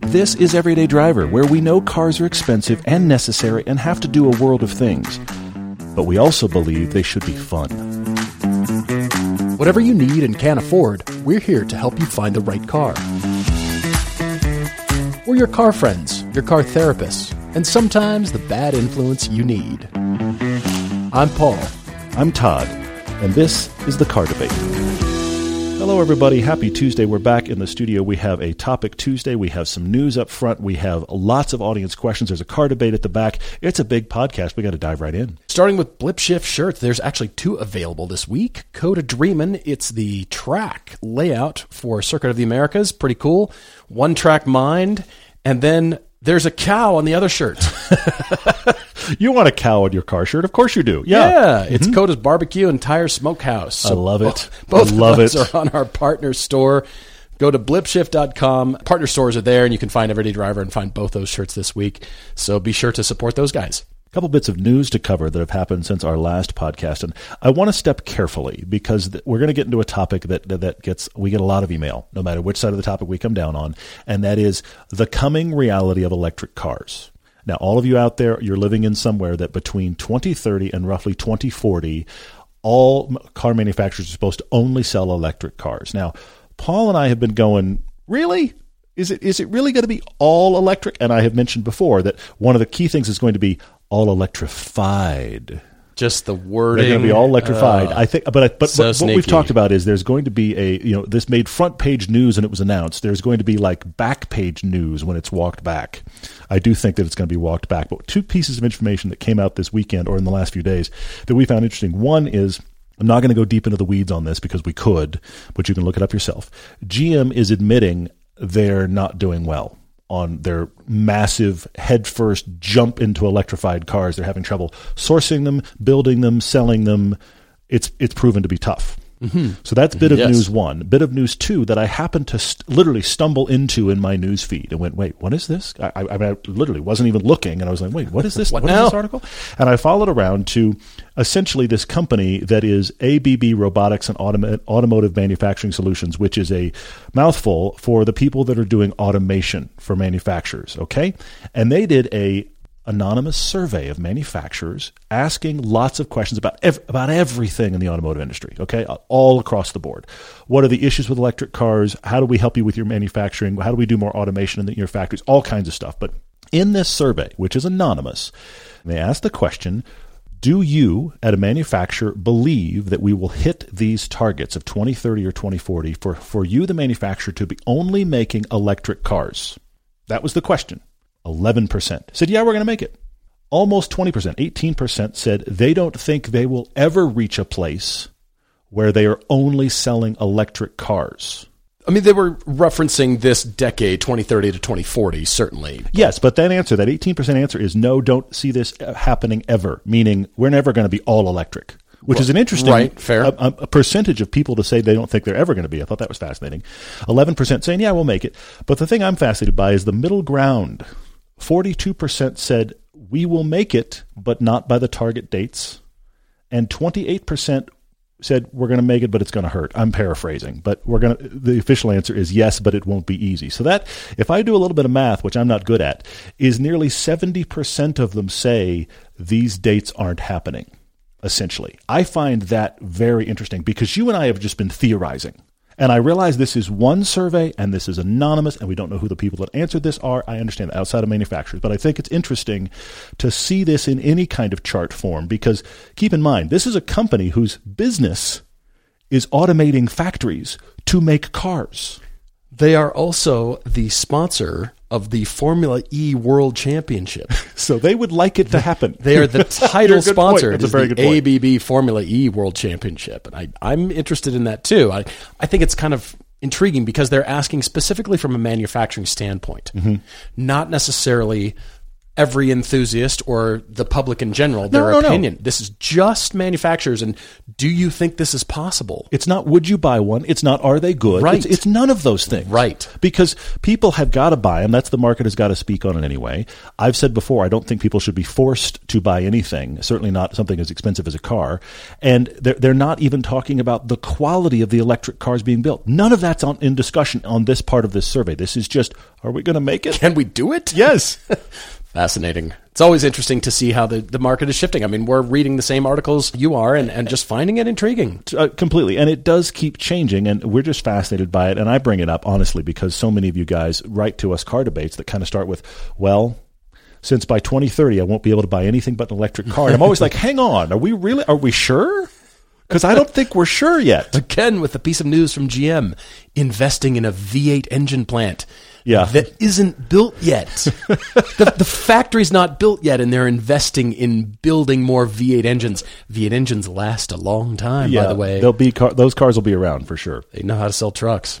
This is Everyday Driver, where we know cars are expensive and necessary and have to do a world of things. But we also believe they should be fun. Whatever you need and can't afford, we're here to help you find the right car. We're your car friends, your car therapists, and sometimes the bad influence you need. I'm Paul. I'm Todd, and this is the Car Debate. Hello, everybody. Happy Tuesday. We're back in the studio. We have a topic Tuesday. We have some news up front. We have lots of audience questions. There's a car debate at the back. It's a big podcast. We got to dive right in. Starting with Blip Shift shirts, there's actually two available this week. Code of Dreamin', it's the track layout for Circuit of the Americas. Pretty cool. One track mind. And then there's a cow on the other shirt. You want a cow on your car shirt? Of course you do. Yeah, Yeah. it's mm-hmm. Coda's Barbecue and Tire Smokehouse. I love it. Both I love it. are on our partner store. Go to blipshift.com. Partner stores are there, and you can find Everyday Driver and find both those shirts this week. So be sure to support those guys. Couple bits of news to cover that have happened since our last podcast, and I want to step carefully because th- we're going to get into a topic that, that that gets we get a lot of email, no matter which side of the topic we come down on, and that is the coming reality of electric cars. Now, all of you out there, you're living in somewhere that between 2030 and roughly 2040, all car manufacturers are supposed to only sell electric cars. Now, Paul and I have been going, really? Is it is it really going to be all electric? And I have mentioned before that one of the key things is going to be all electrified. Just the wording. They're going to be all electrified. uh, I think, but I, but so what, what we've talked about is there's going to be a you know this made front page news and it was announced. There's going to be like back page news when it's walked back. I do think that it's going to be walked back. But two pieces of information that came out this weekend or in the last few days that we found interesting. One is. I'm not going to go deep into the weeds on this because we could, but you can look it up yourself. GM is admitting they're not doing well on their massive headfirst jump into electrified cars. They're having trouble sourcing them, building them, selling them. It's it's proven to be tough. So that's bit of Yes. news one. Bit of news two that I happened to st- literally stumble into in my news feed and went, wait, what is this? I, I, I literally wasn't even looking, and I was like, wait, what is this? What what is this article? And I followed around to essentially this company that is ABB Robotics and Automotive Manufacturing Solutions, which is a mouthful for the people that are doing automation for manufacturers. Okay, and they did a anonymous survey of manufacturers asking lots of questions about ev- about everything in the automotive industry okay all across the board. What are the issues with electric cars? How do we help you with your manufacturing? How do we do more automation in the, your factories? All kinds of stuff. But in this survey which is anonymous they asked the question do you, at a manufacturer, believe that we will hit these targets of 2030 or 2040 for, for you, the manufacturer, to be only making electric cars? That was the question. 11% said, yeah, we're going to make it. Almost 20%, 18% said they don't think they will ever reach a place where they are only selling electric cars. I mean, they were referencing this decade, 2030 to 2040, certainly. Yes, but that answer, that 18% answer is no, don't see this uh, happening ever, meaning we're never going to be all electric, which is an interesting right, fair. A, a- a percentage of people to say they don't think they're ever going to be. I thought that was fascinating. 11% saying, yeah, we'll make it. But the thing I'm fascinated by is the middle ground. 42% said, we will make it, but not by the target dates. And 28% said we're going to make it, but it's going to hurt. I'm paraphrasing, but we're going to. The official answer is yes, but it won't be easy. So that, if I do a little bit of math, which I'm not good at, is nearly 70% of them say these dates aren't happening. Essentially, I find that very interesting because you and I have just been theorizing. And I realize this is one survey and this is anonymous and we don't know who the people that answered this are. I understand that outside of manufacturers, but I think it's interesting to see this in any kind of chart form because keep in mind, this is a company whose business is automating factories to make cars. They are also the sponsor of the Formula E World Championship. So they would like it to happen. They are the title sponsor. That's a very the good point. ABB Formula E World Championship, and I, I'm interested in that too. I, I think it's kind of intriguing because they're asking specifically from a manufacturing standpoint, Mm-hmm. not necessarily every enthusiast or the public in general their no, no. opinion. This is just manufacturers. And do you think this is possible? It's not would you buy one? It's not are they good? Right. It's, it's none of those things. Right. Because people have got to buy them. That's the market has got to speak on it anyway. I've said before, I don't think people should be forced to buy anything, certainly not something as expensive as a car. And they're, they're not even talking about the quality of the electric cars being built. None of that's on, in discussion on this part of this survey. This is just, are we going to make it? Can we do it? Yes. Fascinating. It's always interesting to see how the, the market is shifting. I mean, we're reading the same articles you are and, and just finding it intriguing. Uh, completely. And it does keep changing, and we're just fascinated by it. And I bring it up, honestly, because so many of you guys write to us car debates that kind of start with, well, since by 2030 I won't be able to buy anything but an electric car. And I'm always like, hang on, are we really, are we sure? Because I don't think we're sure yet. Again, with a piece of news from GM investing in a V8 engine plant. Yeah. That isn't built yet. the, the factory's not built yet, and they're investing in building more V8 engines. V8 engines last a long time, by the way. They'll be car- those cars will be around for sure. They know how to sell trucks.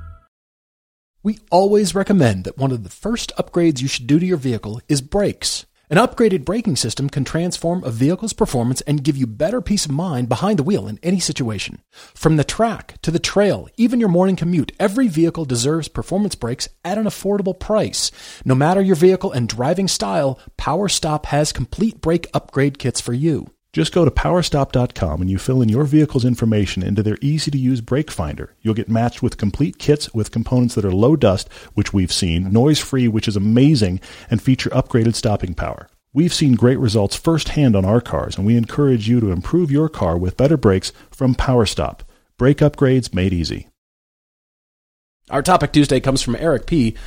We always recommend that one of the first upgrades you should do to your vehicle is brakes. An upgraded braking system can transform a vehicle's performance and give you better peace of mind behind the wheel in any situation. From the track to the trail, even your morning commute, every vehicle deserves performance brakes at an affordable price. No matter your vehicle and driving style, PowerStop has complete brake upgrade kits for you. Just go to powerstop.com and you fill in your vehicle's information into their easy to use brake finder. You'll get matched with complete kits with components that are low dust, which we've seen, noise free, which is amazing, and feature upgraded stopping power. We've seen great results firsthand on our cars, and we encourage you to improve your car with better brakes from PowerStop. Brake upgrades made easy. Our topic Tuesday comes from Eric P.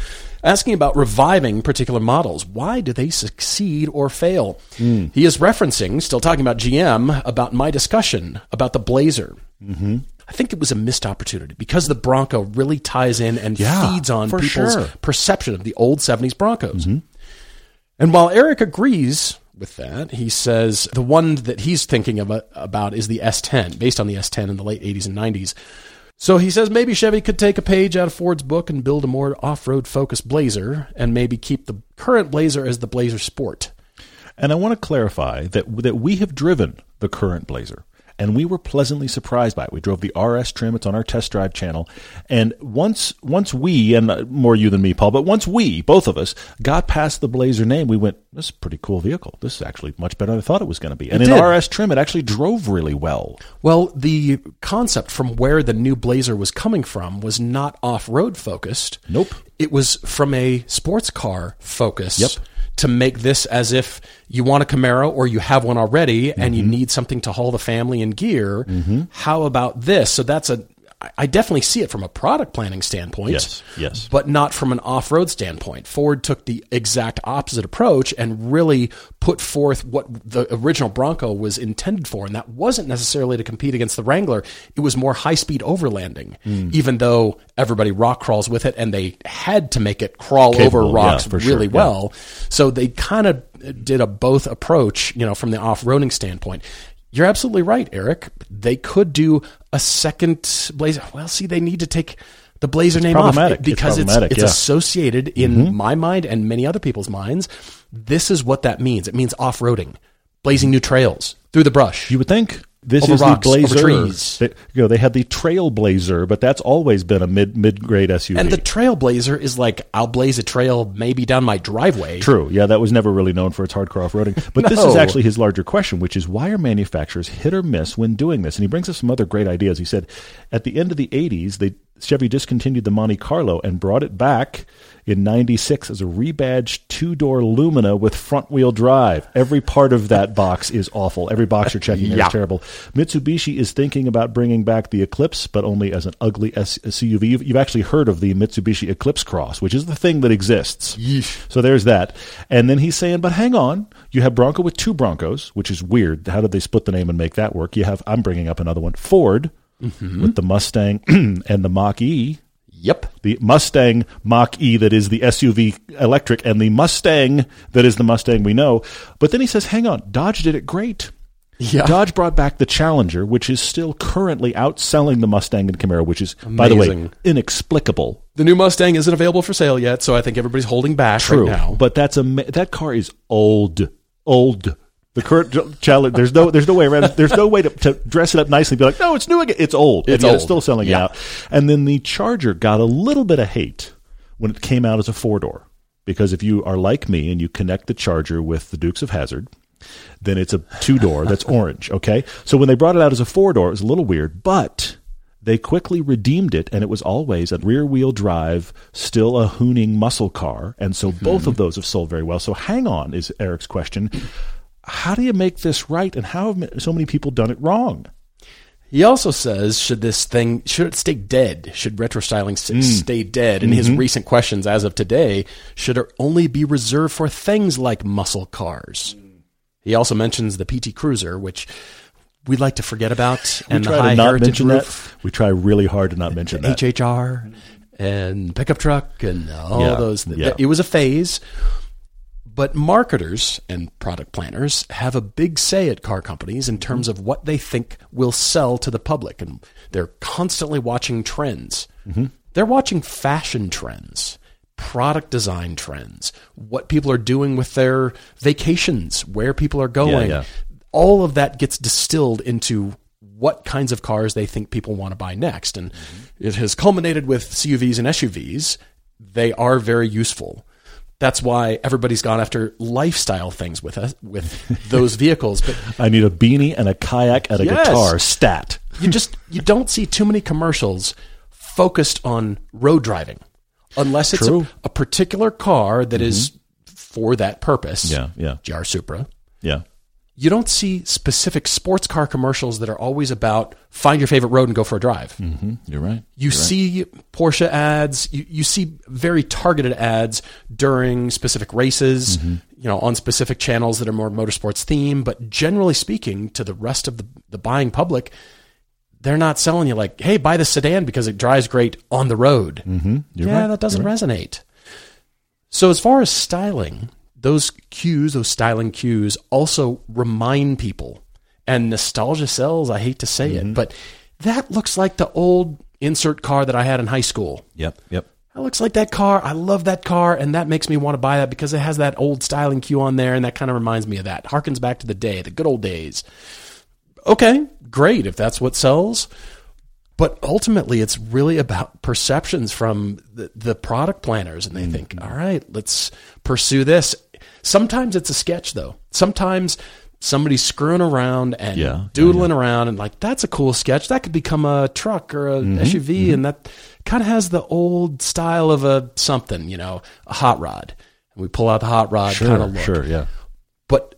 asking about reviving particular models. Why do they succeed or fail? Hmm. He is referencing, still talking about GM, about my discussion about the Blazer. Mm-hmm. I think it was a missed opportunity because the Bronco really ties in and Yeah, feeds on people's sure. Mm-hmm. perception of the old 70s Broncos. And while Eric agrees with that, he says the one that he's thinking of, about is the S10, based on the S10 in the late 80s and 90s. So he says maybe Chevy could take a page out of Ford's book and build a more off road focused Blazer and maybe keep the current Blazer as the Blazer Sport. And I want to clarify that that we have driven the current Blazer, and we were pleasantly surprised by it. We drove the RS trim; it's on our test drive channel. And once once we, and more you than me, Paul, but once we, both of us, got past the Blazer name, we went, "This is a pretty cool vehicle. This is actually much better than I thought it was going to be." And It in did. RS trim, it actually drove really well. Well, the concept from where the new Blazer was coming from was not off road focused. Nope. It was from a sports car focus. Yep. To make this as if you want a Camaro or you have one already and Mm-hmm. you need something to haul the family in gear. How about this? So that's a. I- definitely see it from a product planning standpoint. Yes, yes. But not from an off road standpoint. Ford took the exact opposite approach and really put forth what the original Bronco was intended for. And that wasn't necessarily to compete against the Wrangler. It was more high speed overlanding, Hmm. even though everybody rock crawls with it and they had to make it crawl Capable, over yeah, rocks sure, really yeah. well. So they kind of did a both approach, you know, from the off roading standpoint. You're absolutely right, Eric. They could do a second Blazer. Well, see, they need to take the Blazer name off problematic. It's because it's it's yeah. associated in mm-hmm. my mind and many other people's minds. This is what that means. It means off roading, blazing new trails through the brush. You would think this Over is rocks, the Blazer. trees. They, you know, they had the Trailblazer, but that's always been a mid mid grade SUV. and the Trailblazer is like I'll blaze a trail maybe down my driveway. True. Yeah, that was never really known for its hardcore off-roading. But this is actually his larger question, which is why are manufacturers hit or miss when doing this? And he brings us some other great ideas. He said at the end of the 80s, they Chevy discontinued the Monte Carlo and brought it back in 96 as a rebadged two-door Lumina with front-wheel drive. Every part of that box is awful. Every box you're checking there is Yeah. terrible. Mitsubishi is thinking about bringing back the Eclipse, but only as an ugly S- SUV. You've, you've actually heard of the Mitsubishi Eclipse Cross, which is the thing that exists. So there's that. And then he's saying, but hang on, you have Bronco with two Broncos, which is weird. How did they split the name and make that work? You have, I'm bringing up another one, Ford Mm-hmm. with the Mustang and the Mach E Yep. the Mustang Mach E that is the SUV electric and the Mustang that is the Mustang we know. But then he says, hang on, Dodge did it great. Yeah. Dodge brought back the Challenger, which is still currently outselling the Mustang and Camaro, which is, by the way, inexplicable. The new Mustang isn't available for sale yet, so I think everybody's holding back True, right now. but that's a that car is old, old. The current Challenger, there's no, there's no way around. it. There's no way to, to dress it up nicely. and Be like, no, it's new again. It's old. It's old. It's still selling Yeah. out. And then the Charger got a little bit of hate when it came out as a four door, because if you are like me and you connect the Charger with the Dukes of Hazzard, then it's a two door that's orange. Okay, so when they brought it out as a four door, it was a little weird, but they quickly redeemed it, and it was always a rear wheel drive, still a hooning muscle car, and so mm-hmm. both of those have sold very well. So hang on is Eric's question. How do you make this right, and how have so many people done it wrong? He also says, should this thing, should it stay dead? Should retro styling s- mm. stay dead? In his mm-hmm. recent questions as of today, should it only be reserved for things like muscle cars? He also mentions the PT Cruiser, which we'd like to forget about, and we the high heritage roof, that. We try really hard to not mention that. HHR, and pickup truck, and all Yeah, those. yeah. It was a phase. But marketers and product planners have a big say at car companies in terms of what they think will sell to the public. And they're constantly watching trends. Mm-hmm. They're watching fashion trends, product design trends, what people are doing with their vacations, where people are going. yeah. All of that gets distilled into what kinds of cars they think people want to buy next. And mm-hmm. it has culminated with CUVs and SUVs. They are very useful. That's why everybody's gone after lifestyle things with us, with those vehicles. But I need a beanie and a kayak and a Yes. guitar. Stat. you just you don't see too many commercials focused on road driving, unless it's a, a particular car that mm-hmm. is for that purpose. Yeah, yeah. GR Supra. Yeah. You don't see specific sports car commercials that are always about find your favorite road and go for a drive. Mm-hmm. You're right. You see Porsche ads. You, you see very targeted ads during specific races, Mm-hmm. you know, on specific channels that are more motorsports theme. But generally speaking, to the rest of the, the buying public, they're not selling you like, hey, buy the sedan because it drives great on the road. Mm-hmm. You're yeah, right. that doesn't resonate. So as far as styling, those cues, those styling cues, also remind people. And nostalgia sells. I hate to say Mm-hmm. it, but that looks like the old insert car that I had in high school. Yep. Yep. That looks like that car. I love that car, and that makes me want to buy that because it has that old styling cue on there, and that kind of reminds me of that. Harkens back to the day, the good old days. Okay, great if that's what sells. But ultimately, it's really about perceptions from the, the product planners, and they think, all right, let's pursue this. Sometimes it's a sketch, though. Sometimes somebody's screwing around and Yeah, yeah, doodling around, and like, that's a cool sketch. That could become a truck or a mm-hmm, SUV, mm-hmm. and that kind of has the old style of a something, you know, a hot rod. And we pull out the hot rod kind of look Sure. Yeah. but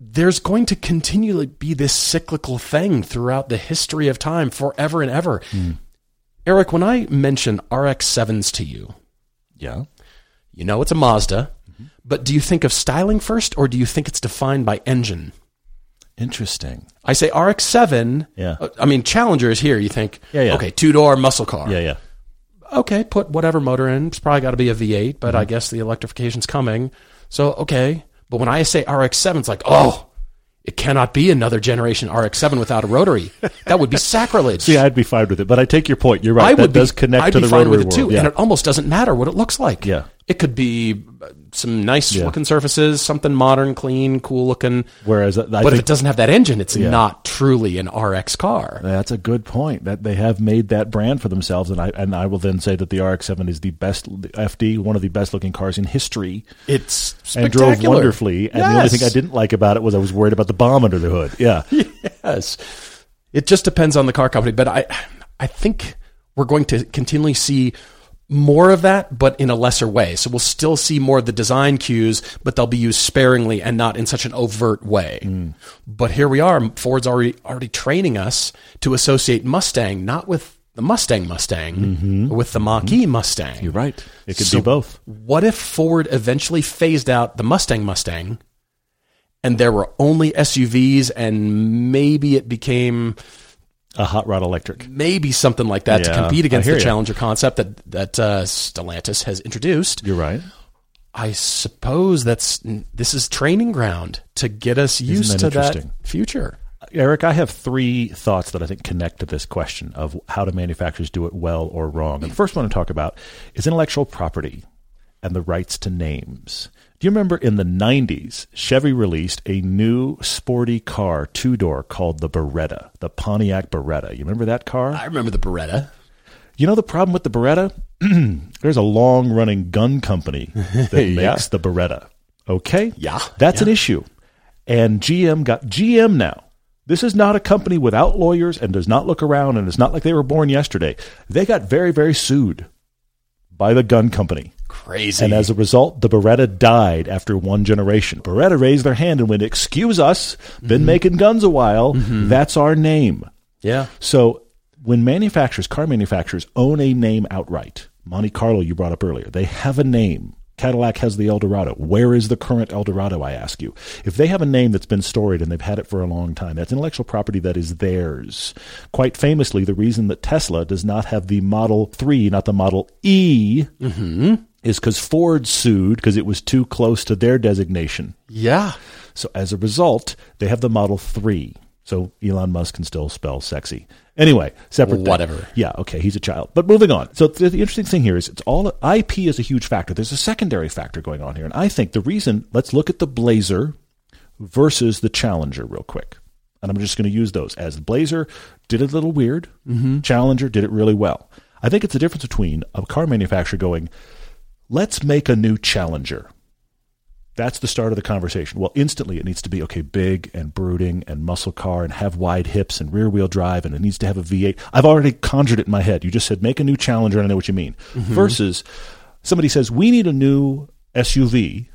there's going to continually be this cyclical thing throughout the history of time forever and ever. Mm. Eric, when I mention RX 7s to you, Yeah. you know it's a Mazda, but do you think of styling first or do you think it's defined by engine? Interesting. I say RX 7. Yeah. uh, I mean, Challenger is here. You think, Yeah, yeah. okay, two door muscle car. Yeah. Yeah. okay, put whatever motor in. It's probably got to be a V8, but Mm-hmm. I guess the electrification's coming. So, okay. But when I say RX-7, it's like, oh, it cannot be another generation RX-7 without a rotary. That would be sacrilege. See, I'd be fine with it, but I take your point. You're right. I that would does be, connect I'd to the fine rotary with it too. Yeah. and it almost doesn't matter what it looks like. Yeah. It could be uh, some nice Yeah. looking surfaces, something modern, clean, cool looking. Whereas I but if think it doesn't have that engine, it's not truly an RX car. That's a good point. That they have made that brand for themselves, and I and I will then say that the RX-7 is the best FD, one of the best looking cars in history, It's and spectacular. drove wonderfully. And the only thing I Yes. didn't like about it was I was worried about the bomb under the hood. Yeah, Yes. It just depends on the car company, but I I think we're going to continually see more of that, but in a lesser way. So we'll still see more of the design cues, but they'll be used sparingly and not in such an overt way. Hmm. But here we are. Ford's already already training us to associate Mustang not with the Mustang Mustang, mm-hmm. but with the Mach-E mm-hmm. Mustang. You're right. It could So be both. What if Ford eventually phased out the Mustang Mustang and there were only SUVs and maybe it became A hot rod electric. maybe something like that to compete against the ya. Challenger concept that that uh, Stellantis has introduced. You're right. I suppose that's this is training ground to get us used that to that future. Eric, I have three thoughts that I think connect to this question of how do manufacturers do it well or wrong. And the first one to talk about is intellectual property and the rights to names. Do you remember in the 90s, Chevy released a new sporty car, two door, called the Beretta, the Pontiac Beretta? You remember that car? I remember the Beretta. You know the problem with the Beretta? There's a long running gun company that Yeah. makes the Beretta. Okay? Yeah, That's an issue. And GM got GM now. This is not a company without lawyers and does not look around and it's not like they were born yesterday. They got very, very sued by the gun company. Crazy. And as a result, the Beretta died after one generation. Beretta raised their hand and went, Excuse us, been Mm-hmm. making guns a while. That's our name. yeah. So when manufacturers, car manufacturers, own a name outright, Monte Carlo you brought up earlier, they have a name. Cadillac has the Eldorado. Where is the current Eldorado, I ask you? If they have a name that's been storied and they've had it for a long time, that's intellectual property that is theirs. Quite famously, the reason that Tesla does not have the Model 3, not the Model E, mm-hmm. is because Ford sued because it was too close to their designation. Yeah. So as a result, they have the Model 3. So Elon Musk can still spell sexy. Anyway, separate thing. Whatever. Yeah, okay, he's a child. But moving on. So the, the interesting thing here is it's all IP is a huge factor. There's a secondary factor going on here. And I think the reason, let's look at the Blazer versus the Challenger real quick. And I'm just going to use those as the Blazer did it a little weird. Mm-hmm. Challenger did it really well. I think it's the difference between a car manufacturer going, let's make a new Challenger. That's the start of the conversation. Well, instantly it needs to be okay, big and brooding and muscle car and have wide hips and rear wheel drive and it needs to have a V8. I've already conjured it in my head. You just said make a new Challenger and I know what you mean. Mm-hmm. Versus somebody says we need a new SUV.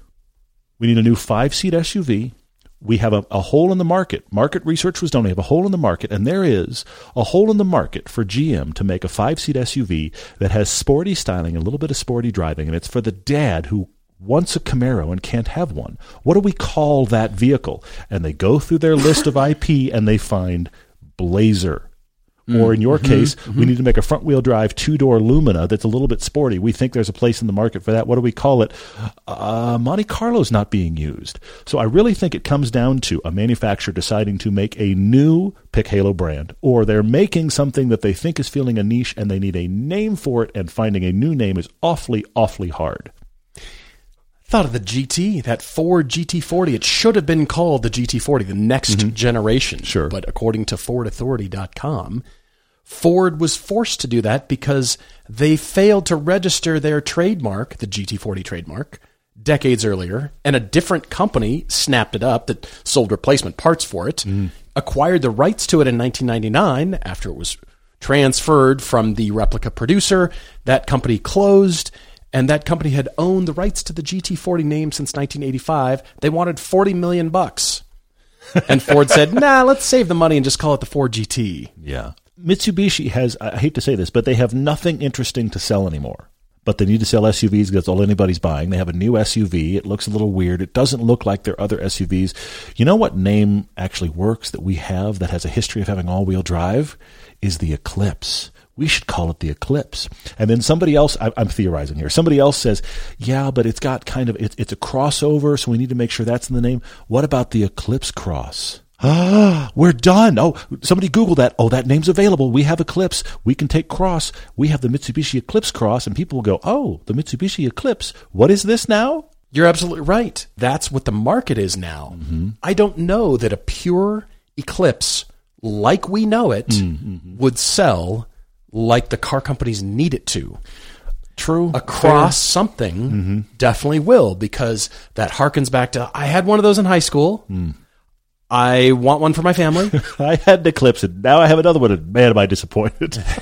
We need a new five seat SUV. We have a, a hole in the market. Market research was done. We have a hole in the market, and there is a hole in the market for GM to make a five seat SUV that has sporty styling, and a little bit of sporty driving, and it's for the dad who wants a Camaro and can't have one. What do we call that vehicle? And they go through their list of IP and they find Blazer. Or in your case, we need to make a front wheel drive two door Lumina that's a little bit sporty. We think there's a place in the market for that. What do we call it? Uh, Monte Carlo's not being used. So I really think it comes down to a manufacturer deciding to make a new Pick Halo brand, or they're making something that they think is feeling a niche and they need a name for it, and finding a new name is awfully, awfully hard. Thought of the GT, that Ford GT40. It should have been called the GT40, the next generation. Mm-hmm. Sure. But according to FordAuthority.com, Ford was forced to do that because they failed to register their trademark, the GT40 trademark, decades earlier, and a different company snapped it up that sold replacement parts for it, acquired the rights to it in 1999 after it was transferred from the replica producer. That company closed, and that company had owned the rights to the GT40 name since 1985. They wanted 40 million bucks. And Ford said, "Nah, let's save the money and just call it the Ford GT." Yeah. Mitsubishi has, I hate to say this, but they have nothing interesting to sell anymore. But they need to sell SUVs because that's all anybody's buying. They have a new SUV. It looks a little weird. It doesn't look like their other SUVs. You know what name actually works that we have that has a history of having all wheel drive? Is the Eclipse. We should call it the Eclipse. And then somebody else, I, I'm theorizing here, somebody else says, yeah, but it's got kind of, it's, it's a crossover, so we need to make sure that's in the name. What about the Eclipse Cross? Ah, we're done. Oh, somebody Google that. Oh, that name's available. We have Eclipse. We can take Cross. We have the Mitsubishi Eclipse Cross, and people will go, oh, the Mitsubishi Eclipse. What is this now? You're absolutely right. That's what the market is now. I don't know that a pure Eclipse, like we know it, would sell like the car companies need it to. True. Across something mm-hmm. definitely will because that harkens back to I had one of those in high school. Mm. I want one for my family. I had an Eclipse, and now I have another one, and man, am I disappointed.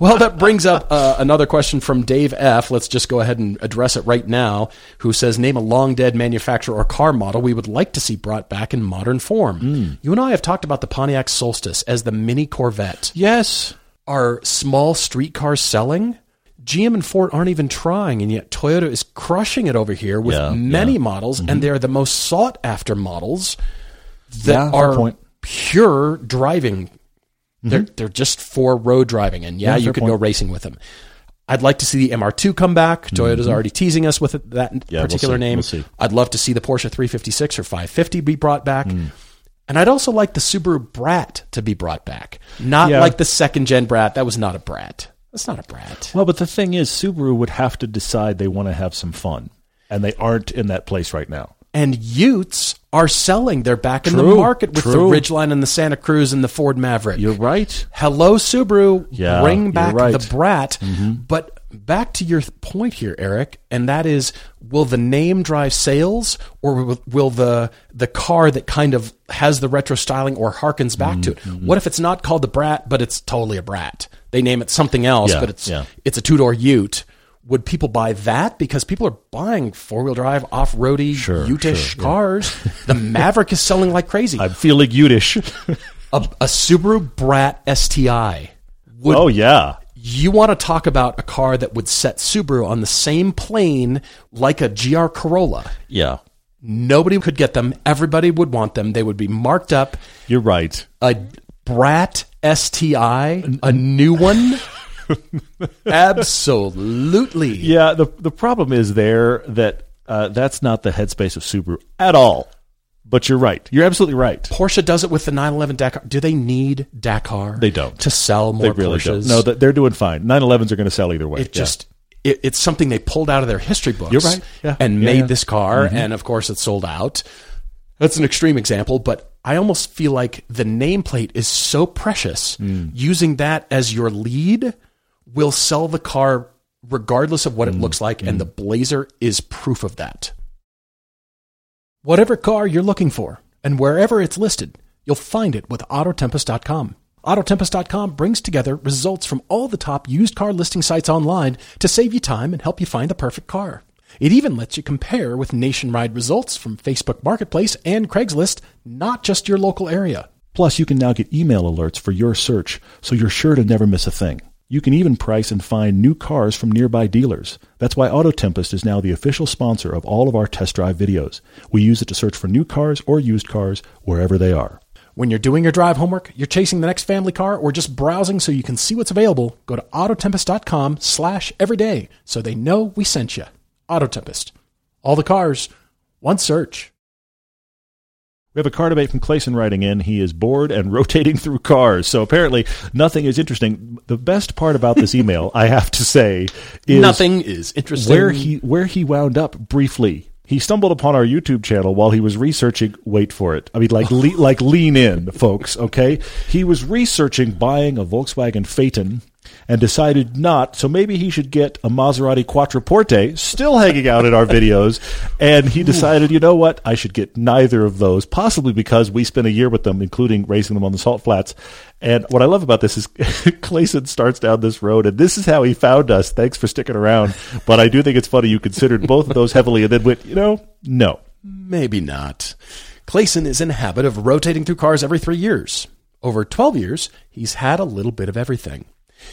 Well, that brings up uh, another question from Dave F. Let's just go ahead and address it right now. Who says, "Name a long dead manufacturer or car model we would like to see brought back in modern form." Mm. You and I have talked about the Pontiac Solstice as the mini Corvette. yes. Are small street cars selling? GM and Ford aren't even trying, and yet Toyota is crushing it over here with Yeah, many yeah. models, and mm-hmm. they're the most sought after models that Yeah, are point. pure driving. Mm-hmm. They're they're just for road driving, and yeah, Yeah, you fair could point. go racing with them. I'd like to see the MR2 come back. Mm-hmm. Toyota's already teasing us with it, that Yeah, we'll particular see. name. We'll see. I'd love to see the Porsche 356 or 550 be brought back. Hmm. And I'd also like the Subaru Brat to be brought back. Not Yeah. like the second gen Brat. That was not a Brat. That's not a Brat. Well, but the thing is, Subaru would have to decide they want to have some fun, and they aren't in that place right now. And Utes are selling. They're back in the market with true. the Ridgeline and the Santa Cruz and the Ford Maverick. You're right. Hello, Subaru. Yeah, bring back right. the Brat. Mm-hmm. But back to your point here, Eric, and that is: will the name drive sales, or will, will the the car that kind of has the retro styling or harkens back to it? Mm-hmm. What if it's not called the Brat, but it's totally a Brat? They name it something else, Yeah, but it's yeah. it's a two door Ute. Would people buy that because people are buying four wheel drive off roady Sure, Ute-ish sure, yeah. cars? the Maverick is selling like crazy. I'm feeling Utish. a, a Subaru Brat STI. Would oh yeah. You want to talk about a car that would set Subaru on the same plane like a GR Corolla? Yeah. Nobody could get them. Everybody would want them. They would be marked up. You're right. A Brat STI, a new one. Absolutely. Yeah. The the problem is there that uh, that's not the headspace of Subaru at all. But you're right. You're absolutely right. Porsche does it with the 911 Dakar. Do they need Dakar? They don't. to sell more They really Porsches. don't. No, they're doing fine. 911s are going to sell either way. it just it, it's something they pulled out of their history books You're right. Yeah. and Yeah, made yeah. Mm-hmm. this car and of course it sold out that's an extreme example but i almost feel like the nameplate is so precious Mm. using that as your lead will sell the car regardless of what Mm. it looks like and the blazer is proof of that whatever car you're looking for and wherever it's listed you'll find it with autotempest.com Autotempest.com brings together results from all the top used car listing sites online to save you time and help you find the perfect car. It even lets you compare with nationwide results from Facebook Marketplace and Craigslist, not just your local area. Plus, you can now get email alerts for your search, so you're sure to never miss a thing. You can even price and find new cars from nearby dealers. That's why Auto Tempest is now the official sponsor of all of our test drive videos. We use it to search for new cars or used cars wherever they are. When you're doing your drive homework, you're chasing the next family car, or just browsing so you can see what's available, go to autotempest.com slash everyday so they know we sent you. Autotempest. All the cars, one search. We have a car debate from Clayson writing in. He is bored and rotating through cars. So apparently, nothing is interesting. The best part about this email, I have to say, is Nothing is interesting. where he where he wound up briefly. He stumbled upon our YouTube channel while he was researching. Wait for it. I mean, like le, like lean in, folks. Okay, he was researching buying a Volkswagen Phaeton and decided not. So maybe he should get a Maserati Quattroporte, still hanging out in our videos. And he decided, you know what? I should get neither of those, possibly because we spent a year with them, including racing them on the salt flats. And what I love about this is Clayson starts down this road, and this is how he found us. Thanks for sticking around. But I do think it's funny you considered both of those heavily and then went, you know, no. Maybe not. Clayson is in the habit of rotating through cars every three years. Over 12 years, he's had a little bit of everything.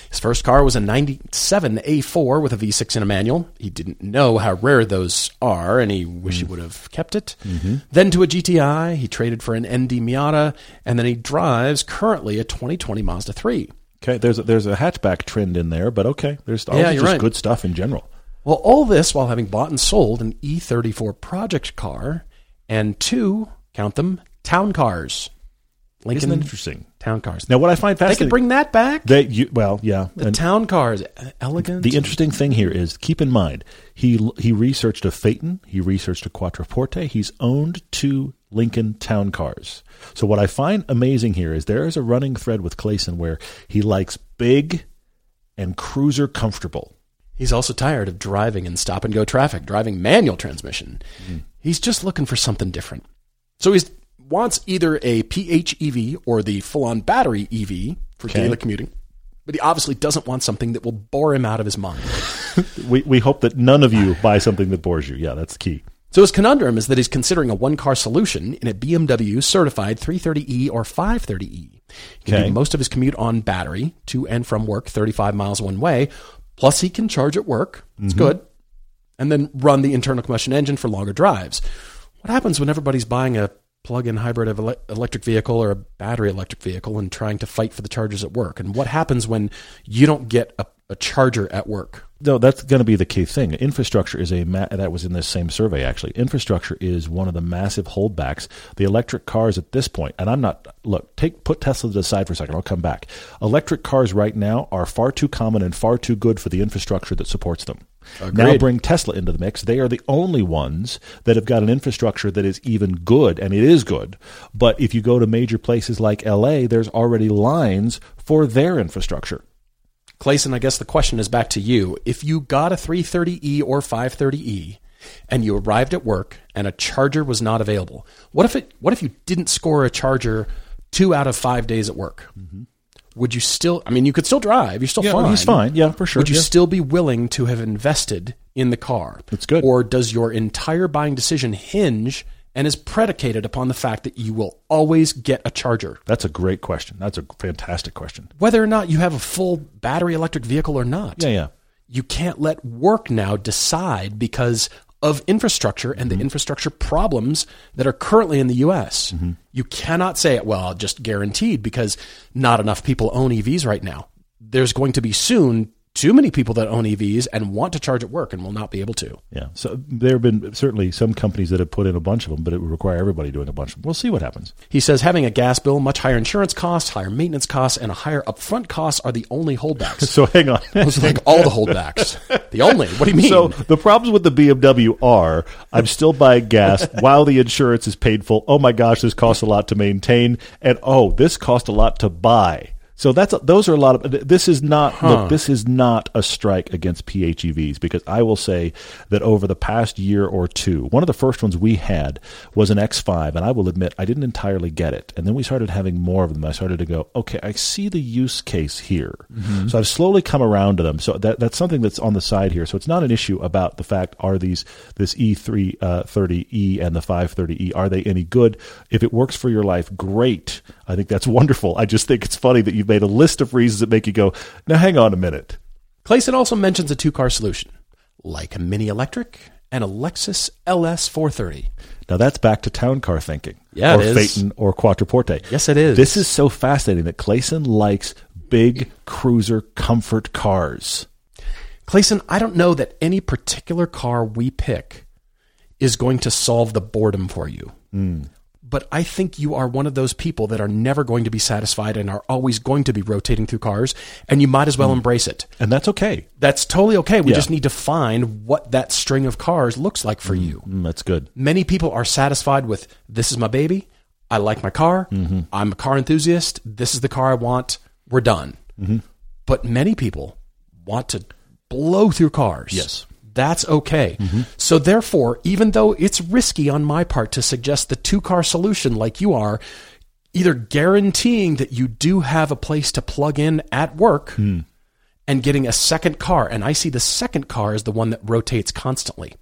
His first car was a 97 A4 with a V6 and a manual. He didn't know how rare those are, and he wished he mm. would have kept it. Mm-hmm. Then to a GTI, he traded for an ND Miata, and then he drives currently a 2020 Mazda 3. Okay, there's a, there's a hatchback trend in there, but okay, there's all Yeah, just right. good stuff in general. Well, all this while having bought and sold an E34 project car and two, count them, town cars. Lincoln Isn't that interesting? town cars. Now, what I find fascinating, they could bring that back. that you well, yeah, the and town cars, elegant. the interesting thing here is keep in mind he he researched a Phaeton, he researched a Quattroporte, he's owned two Lincoln Town cars. So what I find amazing here is there is a running thread with Clayson where he likes big and cruiser comfortable. He's also tired of driving in stop and go traffic, driving manual transmission. Hmm. He's just looking for something different. So he's wants either a PHEV or the full-on battery EV for Okay. daily commuting, but he obviously doesn't want something that will bore him out of his mind. We, we hope that none of you buy something that bores you. Yeah, that's the key. So his conundrum is that he's considering a one-car solution in a BMW certified 330e or 530e. He can Okay. do most of his commute on battery to and from work, 35 miles one way. Plus, he can charge at work. It's mm-hmm. good. And then run the internal combustion engine for longer drives. What happens when everybody's buying a plug-in hybrid of ele- electric vehicle or a battery electric vehicle and trying to fight for the chargers at work? And what happens when you don't get a, a charger at work? No, that's going to be the key thing. Infrastructure is a ma- that was in this same survey actually. Infrastructure is one of the massive holdbacks. The electric cars at this point, and I'm not look take put Tesla to the side for a second. I'll come back. Electric cars right now are far too common and far too good for the infrastructure that supports them. Now bring Tesla into the mix. They are the only ones that have got an infrastructure that is even good, and it is good. But if you go to major places like LA, there's already lines for their infrastructure. Clayson, I guess the question is back to you. If you got a 330E or 530E and you arrived at work and a charger was not available, what if it what if you didn't score a charger 2 out of 5 days at work? Would you still I mean you could still drive, you're still Mm-hmm. Yeah, fine. he's fine. Yeah, for sure. Would you Yeah. still be willing to have invested in the car? That's good. Or does your entire buying decision hinge and is predicated upon the fact that you will always get a charger? That's a great question. That's a fantastic question. Whether or not you have a full battery electric vehicle or not Yeah, yeah. you can't let work now decide because of infrastructure and Mm-hmm. the infrastructure problems that are currently in the US. Mm-hmm. You cannot say, it, well, just guaranteed because not enough people own EVs right now. There's going to be soon too many people that own EVs and want to charge at work and will not be able to. Yeah. So there have been certainly some companies that have put in a bunch of them, but it would require everybody doing a bunch of them. We'll see what happens. He says having a gas bill, much higher insurance costs, higher maintenance costs, and a higher upfront costs are the only holdbacks. So hang on. Those are like all the holdbacks. The only. What do you mean? So the problems with the BMW are I'm still buying gas while the insurance is painful. Oh my gosh, this costs a lot to maintain, and oh, this cost a lot to buy. So that's those are a lot of. This is not look. This is not a strike against PHEVs because I will say that over the past year or two, one of the first ones we had was an X5, and I will admit I didn't entirely get it. And then we started having more of them. I started to go, okay, I see the use case here. So I've slowly come around to them. So that that's something that's on the side here. So it's not an issue about the fact are these this E3 uh, 30E and the 530E are they any good? If it works for your life, great. I think that's wonderful. I just think it's funny that you've made a list of reasons that make you go, now hang on a minute. Clayson also mentions a two car solution, like a Mini Electric and a Lexus LS 430. Now that's back to town car thinking. Yeah, or it is. Phaeton or Quattroporte. Yes, it is. This is so fascinating that Clayson likes big cruiser comfort cars. Clayson, I don't know that any particular car we pick is going to solve the boredom for you. Hmm. But I think you are one of those people that are never going to be satisfied and are always going to be rotating through cars, and you might as well embrace it. And that's okay. That's totally okay. We Yeah. just need to find what that string of cars looks like for you. Mm, that's good. Many people are satisfied with this is my baby. I like my car. Mm-hmm. I'm a car enthusiast. This is the car I want. We're done. Mm-hmm. But many people want to blow through cars. Yes. That's okay. Mm-hmm. So therefore, even though it's risky on my part to suggest the two car solution like you are, either guaranteeing that you do have a place to plug in at work hmm. and getting a second car. And I see the second car as the one that rotates constantly.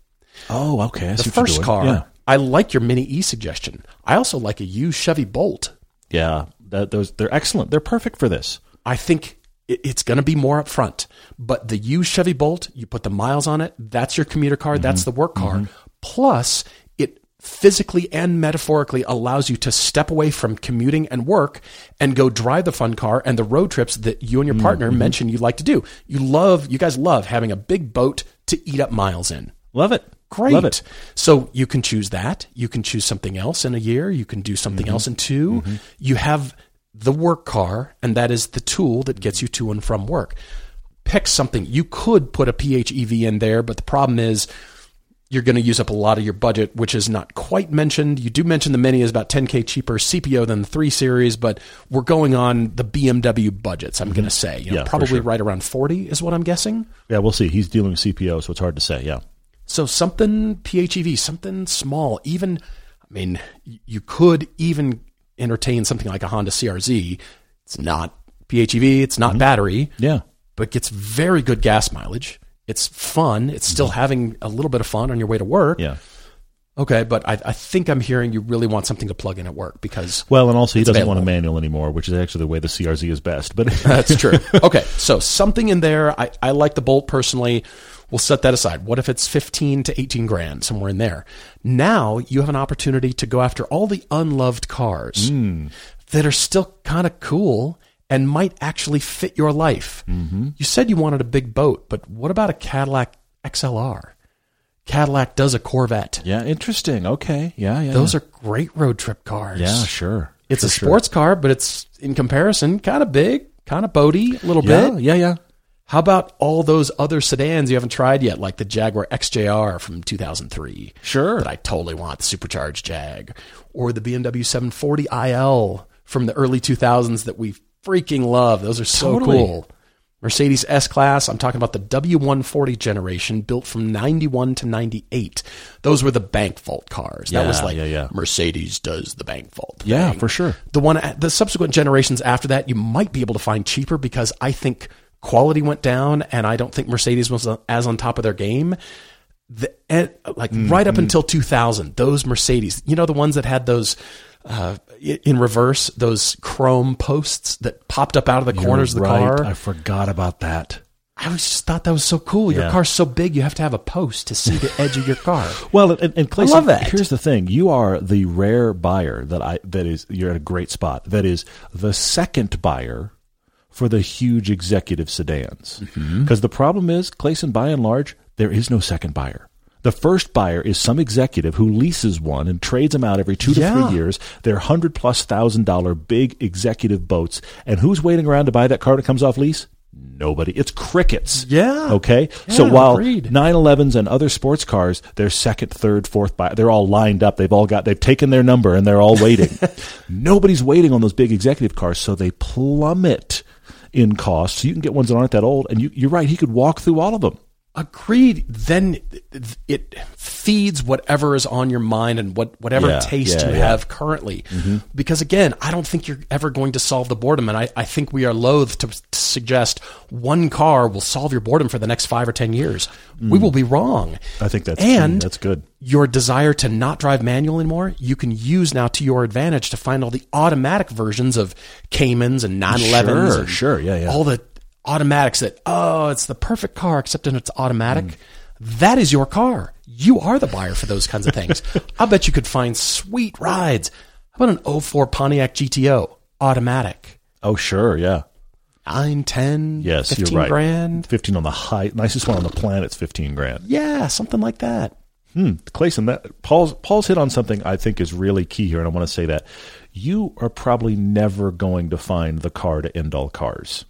Oh, okay. I The see what you're first car, Yeah. I like your Mini E suggestion. I also like a used Chevy Bolt. Yeah, that, those they're excellent. They're perfect for this. I think it's going to be more upfront. But the used Chevy Bolt, you put the miles on it, that's your commuter car, that's Mm-hmm. the work car. Plus, it physically and metaphorically allows you to step away from commuting and work and go drive the fun car and the road trips that you and your partner Mm-hmm. mentioned you like to do. You love, you guys love having a big boat to eat up miles in. Love it. Great. Love it. So you can choose that. You can choose something else in a year. You can do something Mm-hmm. else in 2 You have the work car, and that is the tool that gets you to and from work. Pick something. You could put a PHEV in there, but the problem is you're going to use up a lot of your budget, which is not quite mentioned. You do mention the Mini is about 10K cheaper CPO than the 3 Series, but we're going on the BMW budgets, I'm mm-hmm. going to say. You know, Yeah, probably sure. right around 40 is what I'm guessing. Yeah, we'll see. He's dealing with CPO, so it's hard to say. Yeah. So something PHEV, something small, even I mean, you could even entertain something like a Honda CRZ. It's not PHEV, it's not mm-hmm. battery, Yeah. but gets very good gas mileage. It's fun. It's still mm-hmm. having a little bit of fun on your way to work. Yeah. Okay, but I, I think I'm hearing you really want something to plug in at work because Well, and also he doesn't want a manual anymore, which is actually the way the CRZ is best. But That's true. Okay, so something in there. I, I like the Bolt personally. We'll set that aside. What if it's 15 to 18 grand, somewhere in there? Now you have an opportunity to go after all the unloved cars that are still kind of cool and might actually fit your life. Mm-hmm. You said you wanted a big boat, but what about a Cadillac XLR? Cadillac does a Corvette. yeah, interesting. Okay. Yeah, yeah. Those are great road trip cars. yeah, sure. It's a For sure. sports car, but it's in comparison kind of big, kind of boaty a little Yeah, bit. yeah, yeah. How about all those other sedans you haven't tried yet, like the Jaguar XJR from 2003? Sure. That I totally want, the supercharged Jag. Or the BMW 740 IL from the early 2000s that we freaking love. Those are so Totally. cool. Mercedes S Class, I'm talking about the W140 generation built from 91 to 98. Those were the bank vault cars. that Yeah, was like yeah, yeah. Mercedes does the bank vault. Yeah, for sure. The one, the subsequent generations after that, you might be able to find cheaper because I think quality went down, and I don't think Mercedes was as on top of their game. The, and, like mm, right up mm. until 2000, those Mercedes, you know, the ones that had those uh, in reverse, those chrome posts that popped up out of the corners of the right. car. I forgot about that. I was just thought that was so cool. Your car's so big, you have to have a post to see the edge of your car. Well, and, and Clayson, love that. Here's the thing: you are the rare buyer that I that is you're at a great spot. That is the second buyer for the huge executive sedans. Because Mm-hmm. the problem is, Clayson, by and large, there is no second buyer. The first buyer is some executive who leases one and trades them out every two to Yeah. three years. They're hundred plus thousand dollar big executive boats, and who's waiting around to buy that car that comes off lease? Nobody. It's crickets. Yeah. Okay. so while agreed. 911s and other sports cars, they're second, third, fourth, buy, they're all lined up. They've all got, they've taken their number and they're all waiting. Nobody's waiting on those big executive cars, so they plummet in cost. So you can get ones that aren't that old, and you, you're right. He could walk through all of them. Agreed. Then it feeds whatever is on your mind and what whatever Yeah, taste yeah, you yeah. Mm-hmm. have currently. Because again, I don't think you're ever going to solve the boredom, and I, I think we are loath to, to suggest one car will solve your boredom for the next five or ten years. We will be wrong. Mm. I think that's and that's good. Your desire to not drive manual anymore, you can use now to your advantage to find all the automatic versions of Caymans and 911s. Sure, sure, yeah, yeah. All the automatics that, oh, it's the perfect car, except that it's automatic. Mm. That is your car. You are the buyer for those kinds of things. I bet you could find sweet rides. How about an 04 Pontiac GTO automatic? Oh, sure, yeah. Nine, ten, Yes, 15 you're right. grand. 15 on the high, nicest one on the planet's 15 grand. Yeah, something like that. Hmm. Clayson, that Paul's Paul's hit on something I think is really key here, and I want to say that you are probably never going to find the car to end all cars.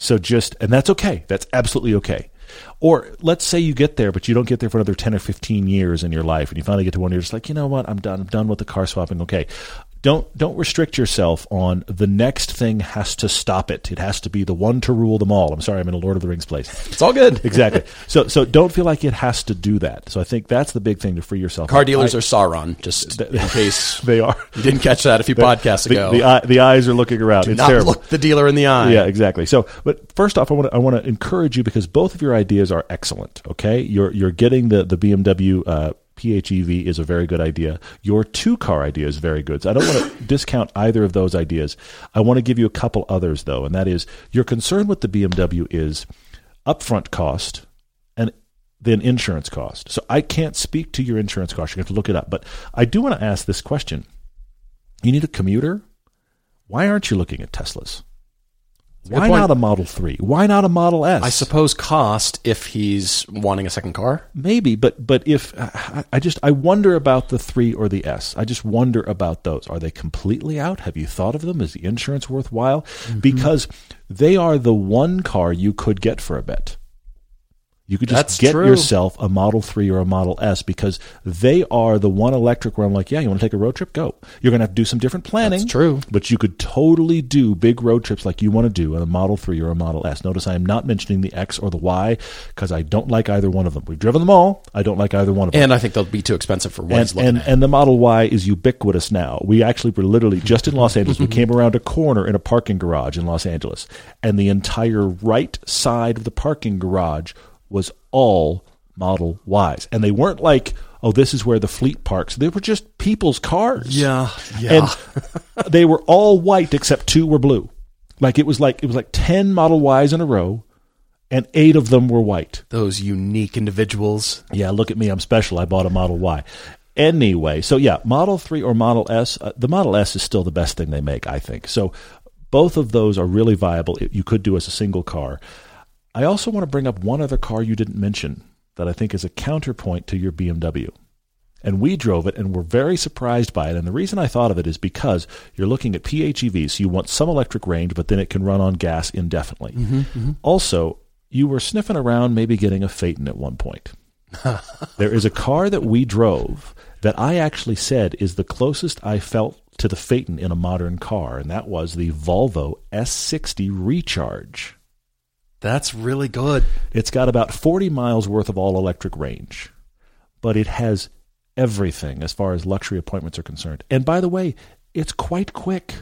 So just, and that's okay. That's absolutely okay. Or let's say you get there, but you don't get there for another ten or fifteen years in your life, and you finally get to one, you're just like, you know what, I'm done. I'm done with the car swapping. Okay. Don't don't restrict yourself on the next thing has to stop it. It has to be the one to rule them all. I'm sorry, I'm in a Lord of the Rings place. It's all good. Exactly. so so don't feel like it has to do that. So I think that's the big thing to free yourself. Car dealers I- are Sauron, just in case they are. you didn't catch that a few podcasts The, ago. the, eye, the eyes are looking around. Do it's not terrible. look the dealer in the eye. Yeah, exactly. So, but first off, I want to I want to encourage you because both of your ideas are excellent. Okay, you're you're getting the the BMW uh, PHEV is a very good idea. Your two car idea is very good. So I don't want to discount either of those ideas. I want to give you a couple others though, and that is your concern with the BMW is upfront cost and then insurance cost. So I can't speak to your insurance cost. You have to look it up. But I do want to ask this question: You need a commuter. Why aren't you looking at Teslas? Why point. not a Model 3? Why not a Model S? I suppose cost if he's wanting a second car. Maybe, but but if I, I just I wonder about the 3 or the S. I just wonder about those. Are they completely out? Have you thought of them? Is the insurance worthwhile? Mm-hmm. Because they are the one car you could get for a bit. You could just That's get true. yourself a Model 3 or a Model S because they are the one electric where I'm like, yeah, you want to take a road trip? Go. You're going to have to do some different planning. That's true. But you could totally do big road trips like you want to do in a Model 3 or a Model S. Notice I am not mentioning the X or the Y because I don't like either one of them. We've driven them all. I don't like either one of them. And I think they'll be too expensive for what And, and, at. and the Model Y is ubiquitous now. We actually were literally just in Los Angeles. We came around a corner in a parking garage in Los Angeles, and the entire right side of the parking garage was all Model Ys. And they weren't like, oh, this is where the fleet parks. They were just people's cars. Yeah, yeah. And they were all white except two were blue. Like it was like it was like ten Model Ys in a row, and eight of them were white. Those unique individuals. Yeah, look at me, I'm special. I bought a Model Y. Anyway, so yeah, Model 3 or Model S, uh, the Model S is still the best thing they make, I think. So both of those are really viable. You could do as a single car. I also want to bring up one other car you didn't mention that I think is a counterpoint to your BMW. And we drove it and were very surprised by it. And the reason I thought of it is because you're looking at PHEVs, so you want some electric range, but then it can run on gas indefinitely. Mm-hmm, mm-hmm. Also, you were sniffing around maybe getting a Phaeton at one point. there is a car that we drove that I actually said is the closest I felt to the Phaeton in a modern car, and that was the Volvo S60 Recharge. That's really good. It's got about 40 miles worth of all electric range, but it has everything as far as luxury appointments are concerned. And by the way, it's quite quick.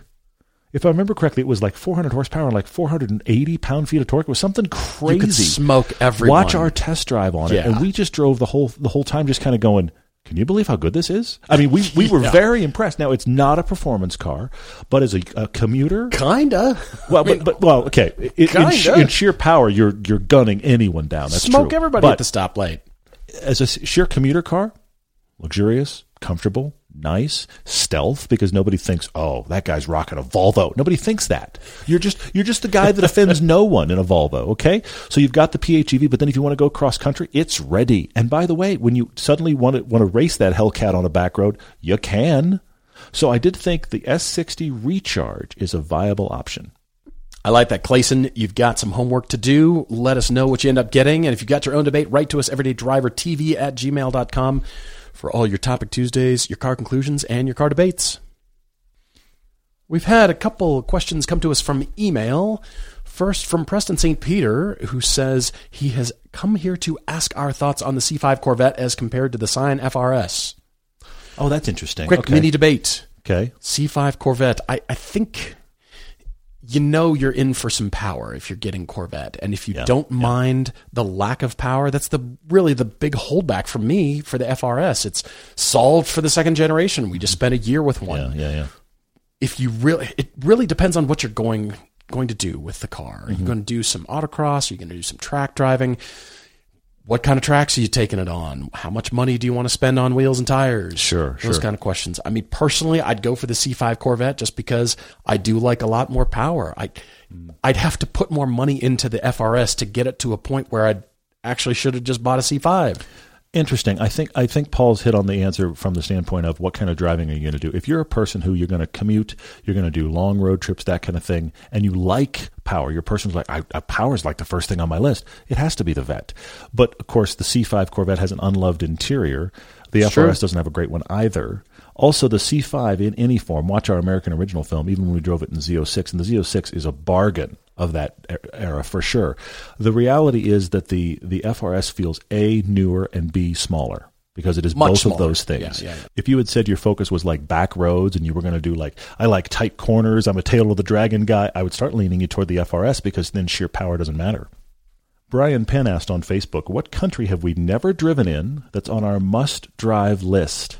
If I remember correctly, it was like 400 horsepower and like 480 pound feet of torque. It was something crazy. You could smoke everyone. Watch our test drive on it, Yeah. and we just drove the whole the whole time, just kind of going. Can you believe how good this is? I mean, we, we were Yeah. very impressed. Now, it's not a performance car, but as a, a commuter, Kinda. well, but, but well, okay. In, in, in sheer power, you're you're gunning anyone down. That's Smoke true. everybody But at the stoplight. as a sheer commuter car, luxurious, comfortable, nice, stealth, because nobody thinks, oh, that guy's rocking a Volvo. Nobody thinks that. You're just you're just the guy that offends no one in a Volvo. Okay, so you've got the PHEV, but then if you want to go cross country, it's ready. And by the way, when you suddenly want to want to race that Hellcat on a back road, you can. So I did think the S60 Recharge is a viable option. I like that, Clayson. You've got some homework to do. Let us know what you end up getting. And if you've got your own debate, write to us everydaydrivertv at gmail.com for all your Topic Tuesdays, your car conclusions, and your car debates. We've had a couple questions come to us from email. First, from Preston St. Peter, who says he has come here to ask our thoughts on the C5 Corvette as compared to the Scion FRS. Oh, that's interesting. Quick okay. mini debate. Okay. C5 Corvette. I, I think you know you're in for some power if you're getting Corvette, and if you Yeah, don't mind the lack of power, that's the really the big holdback for me for the FRS. It's solved for the second generation. We just spent a year with one. Yeah, yeah, yeah. If you really, it really depends on what you're going going to do with the car. Mm-hmm. Are you going to do some autocross? Are you going to do some track driving? What kind of tracks are you taking it on? How much money do you want to spend on wheels and tires? Sure, Those sure. kind of questions. I mean, personally, I'd go for the C5 Corvette just because I do like a lot more power. I, I'd have to put more money into the FRS to get it to a point where I'd actually should have just bought a C5. Interesting. I think I think Paul's hit on the answer from the standpoint of what kind of driving are you going to do. If you're a person who you're going to commute, you're going to do long road trips, that kind of thing, and you like power, your person's like, I, I, power is like the first thing on my list. It has to be the Vet. But of course, the C5 Corvette has an unloved interior. The FRS true. doesn't have a great one either. Also, the C5 in any form. Watch our American original film, even when we drove it in Z06, and the Z06 is a bargain of that era for sure. The reality is that the the FRS feels a newer and b smaller because it is Much both smaller. of those things. Yeah, yeah, yeah. If you had said your focus was like back roads and you were going to do like I like tight corners, I'm a tail of the dragon guy, I would start leaning you toward the FRS because then sheer power doesn't matter. Brian Penn asked on Facebook, "What country have we never driven in that's on our must-drive list?"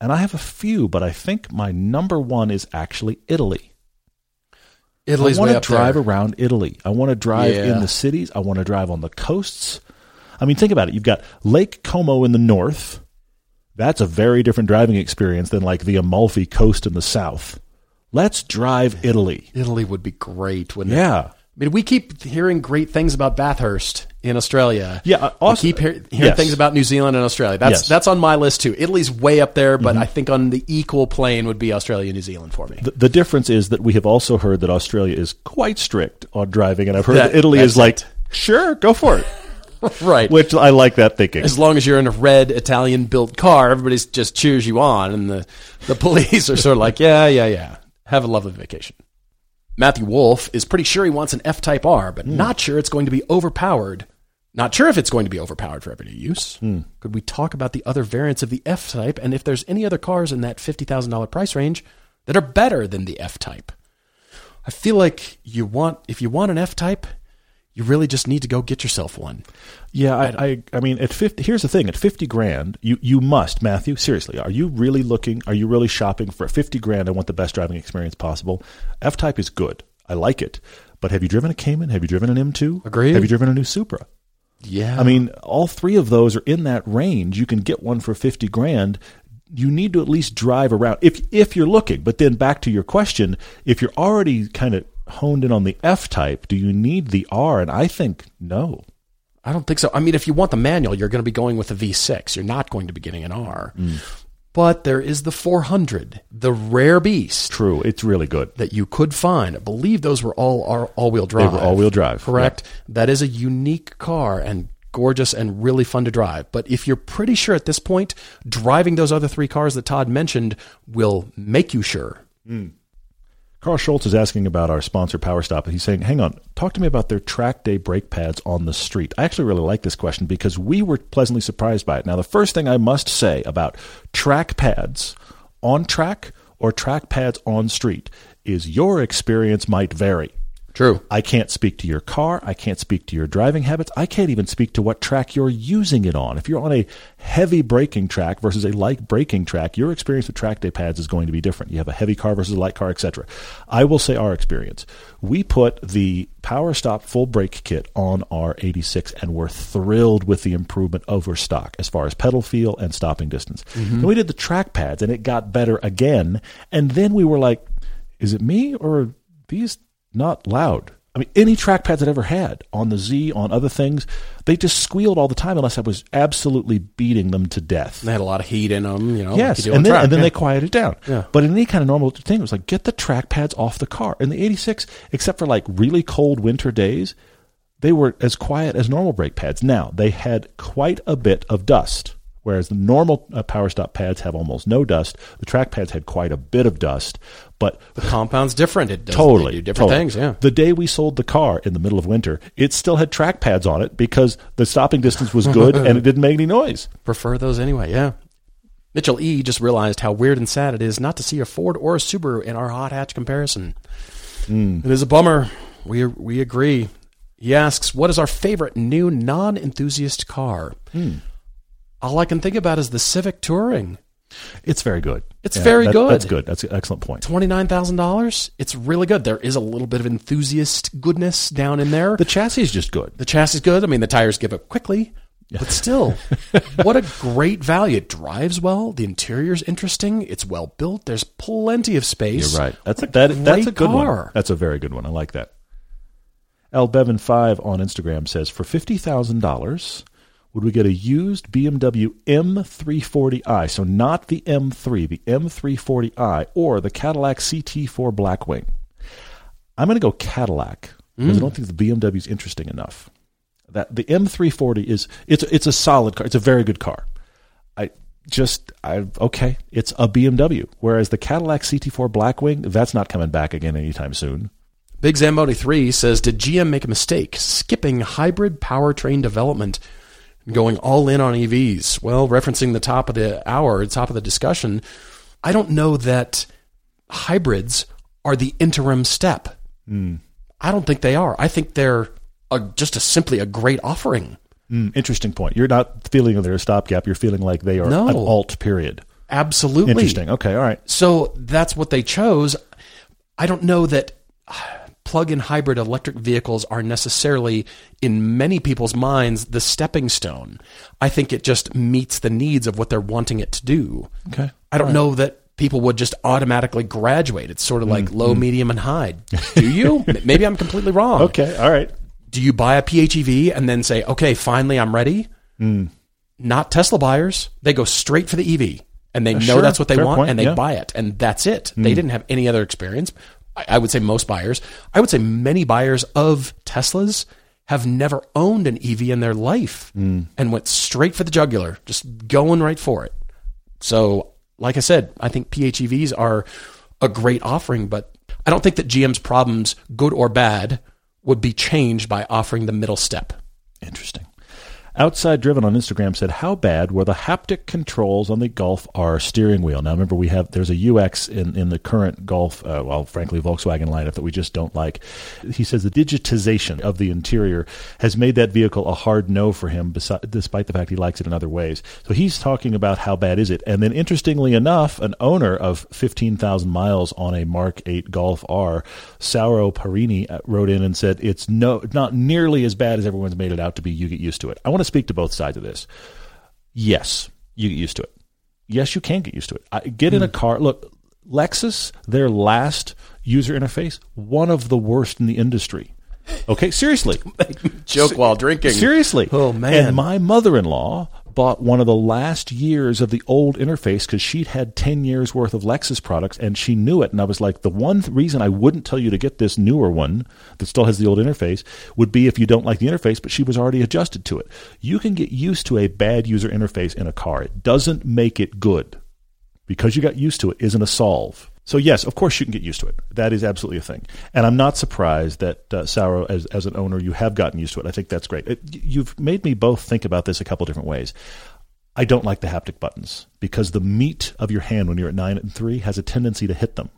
And I have a few, but I think my number one is actually Italy. Italy's I want to drive there. around Italy. I want to drive Yeah. in the cities. I want to drive on the coasts. I mean, think about it. You've got Lake Como in the north. That's a very different driving experience than like the Amalfi coast in the south. Let's drive Italy. Italy would be great, wouldn't it? Yeah. I mean, we keep hearing great things about Bathurst in Australia. Yeah, uh, we keep hear, hearing yes. things about New Zealand and Australia. That's Yes. Mm-hmm. that's on my list too. Italy's way up there, but I think on the equal plane would be Australia, New Zealand for me. The, the difference is that we have also heard that Australia is quite strict on driving, and I've heard That- that, Italy is like, sure, go for it. Right. Which I like that thinking. as long as you're in a red Italian built car, everybody just cheers you on, and the, the police are sort of like, yeah, yeah, yeah. Have a lovely vacation. Matthew Wolf is pretty sure he wants an F Type R, but hmm. not sure it's going to be overpowered. Not sure if it's going to be overpowered for everyday use. Hmm. Could we talk about the other variants of the F Type and if there's any other cars in that $50,000 price range that are better than the F Type? I feel like you want, if you want an F Type, you really just need to go get yourself one. Yeah, I, I, I mean, at fifty. Here's the thing: at fifty grand, you you must, Matthew. Seriously, are you really looking? Are you really shopping for fifty grand? I want the best driving experience possible. F Type is good. I like it. But have you driven a Cayman? Have you driven an M2? Agreed. Have you driven a new Supra? Yeah. I mean, all three of those are in that range. You can get one for fifty grand. You need to at least drive around if if you're looking. But then back to your question, if you're already kind of honed in on the F type, do you need the R? And I think no. I don't think so. I mean, if you want the manual, you're going to be going with a V6. You're not going to be getting an R. Mm. But there is the 400, the rare beast True, it's really good. that you could find. I believe those were all all wheel drive. They were all-wheel drive, Correct. That is a unique car and gorgeous and really fun to drive. But if you're pretty sure at this point, driving those other three cars that Todd mentioned will make you sure. Mm. Carl Schultz is asking about our sponsor, Power Stop. He's saying, hang on, talk to me about their track day brake pads on the street. I actually really like this question because we were pleasantly surprised by it. Now, the first thing I must say about track pads on track or track pads on street is your experience might vary. True. I can't speak to your car. I can't speak to your driving habits. I can't even speak to what track you're using it on. If you're on a heavy braking track versus a light braking track, your experience with track day pads is going to be different. You have a heavy car versus a light car, etc. I will say our experience. We put the Power Stop full brake kit on our 86 and we're thrilled with the improvement over stock as far as pedal feel and stopping distance. Mm-hmm. Then we did the track pads and it got better again. And then we were like, is it me or these not loud? I mean, any track pads I'd ever had on the Z, on other things, they just squealed all the time unless I was absolutely beating them to death. They had a lot of heat in them, you know. like Yes, you and then, track. and then Yeah. they quieted down. Yeah. But in any kind of normal thing, it was like get the track pads off the car. In the '86, except for like really cold winter days, they were as quiet as normal brake pads. Now they had quite a bit of dust, whereas the normal uh, Power Stop pads have almost no dust. The track pads had quite a bit of dust, but the compound's different. It does totally do different totally. things. Yeah. The day we sold the car in the middle of winter, it still had track pads on it because the stopping distance was good and it didn't make any noise. prefer those anyway. Yeah. Mitchell E just realized how weird and sad it is not to see a Ford or a Subaru in our hot hatch comparison. Hmm. It is a bummer. We we agree. He asks, "What is our favorite new non-enthusiast car?" Hmm. All I can think about is the Civic Touring. It's very good. It's very that- good. That's good. That's an excellent point. Twenty nine thousand dollars. It's really good. There is a little bit of enthusiast goodness down in there. The chassis is just good. The chassis is good. I mean, the tires give up quickly, but still, what a great value. It drives well. The interior's interesting. It's well built. There's plenty of space. You're right. That's What that, that's a good one. That's a very good one. I like that. L Bevan five on Instagram says for fifty thousand dollars, would we get a used BMW M340i? So not the M3, the M340i, or the Cadillac CT4 Blackwing. I'm going to go Cadillac because I don't mm. think the BMW is interesting enough. That the M340 is it's it's a solid car. It's a very good car. I just I okay, it's a BMW. Whereas the Cadillac CT4 Blackwing, that's not coming back again anytime soon. Big Zamboni 3 says Did GM make a mistake skipping hybrid powertrain development going all in on EVs? Well, referencing the top of the hour, top of the discussion, I don't know that hybrids are the interim step. I don't think they are. I think they're a, just a, simply a great offering. Mm, interesting point. You're not feeling they're a stopgap. You're feeling like they are No. an alt period. Absolutely. Interesting. Okay. All right. So that's what they chose. I don't know that plug-in hybrid electric vehicles are necessarily in many people's minds the stepping stone. I think it just meets the needs of what they're wanting it to do. Okay. I don't know that people would just automatically graduate. It's sort of like mm, low, mm. medium, and high. Do you? Maybe I'm completely wrong. Okay. All right. Do you buy a PHEV and then say, okay, finally I'm ready? Mm. Not Tesla buyers. They go straight for the EV and they uh, know sure. that's what they want point, and they yeah. buy it and that's it. They didn't have any other experience. I, would say most buyers. I would say many buyers of Teslas have never owned an EV in their life mm. and went straight for the jugular, just going right for it. So, like I said, I think PHEVs are a great offering, but I don't think that GM's problems, good or bad, would be changed by offering the middle step. Interesting. Outside Driven on Instagram said, "How bad were the haptic controls on the Golf R steering wheel?" Now, remember, we have there's a UX in, in the current Golf, uh, well, frankly, Volkswagen lineup that we just don't like. He says the digitization of the interior has made that vehicle a hard no for him, despite the fact he likes it in other ways. So he's talking about how bad is it, and then interestingly enough, an owner of 15,000 miles on a Mark 8 Golf R, Sauro Parini, uh, wrote in and said it's no not nearly as bad as everyone's made it out to be. You get used to it. I want to speak to both sides of this. Yes, you get used to it. Yes, you can get used to it. I, get in a hmm. car. Look, Lexus, their last user interface, one of the worst in the industry. Okay, seriously. Joke while drinking. Seriously. Oh, man. And my mother-in-law bought one of the last years of the old interface because she'd had 10 years worth of Lexus products and she knew it. And I was like, the one th- reason I wouldn't tell you to get this newer one that still has the old interface would be if you don't like the interface, but she was already adjusted to it. You can get used to a bad user interface in a car. It doesn't make it good because you got used to it isn't a solve. So yes, of course you can get used to it. That is absolutely a thing, and I'm not surprised that uh, Sauro, as as an owner, you have gotten used to it. I think that's great. It, you've made me both think about this a couple different ways. I don't like the haptic buttons because the meat of your hand when you're at nine and three has a tendency to hit them.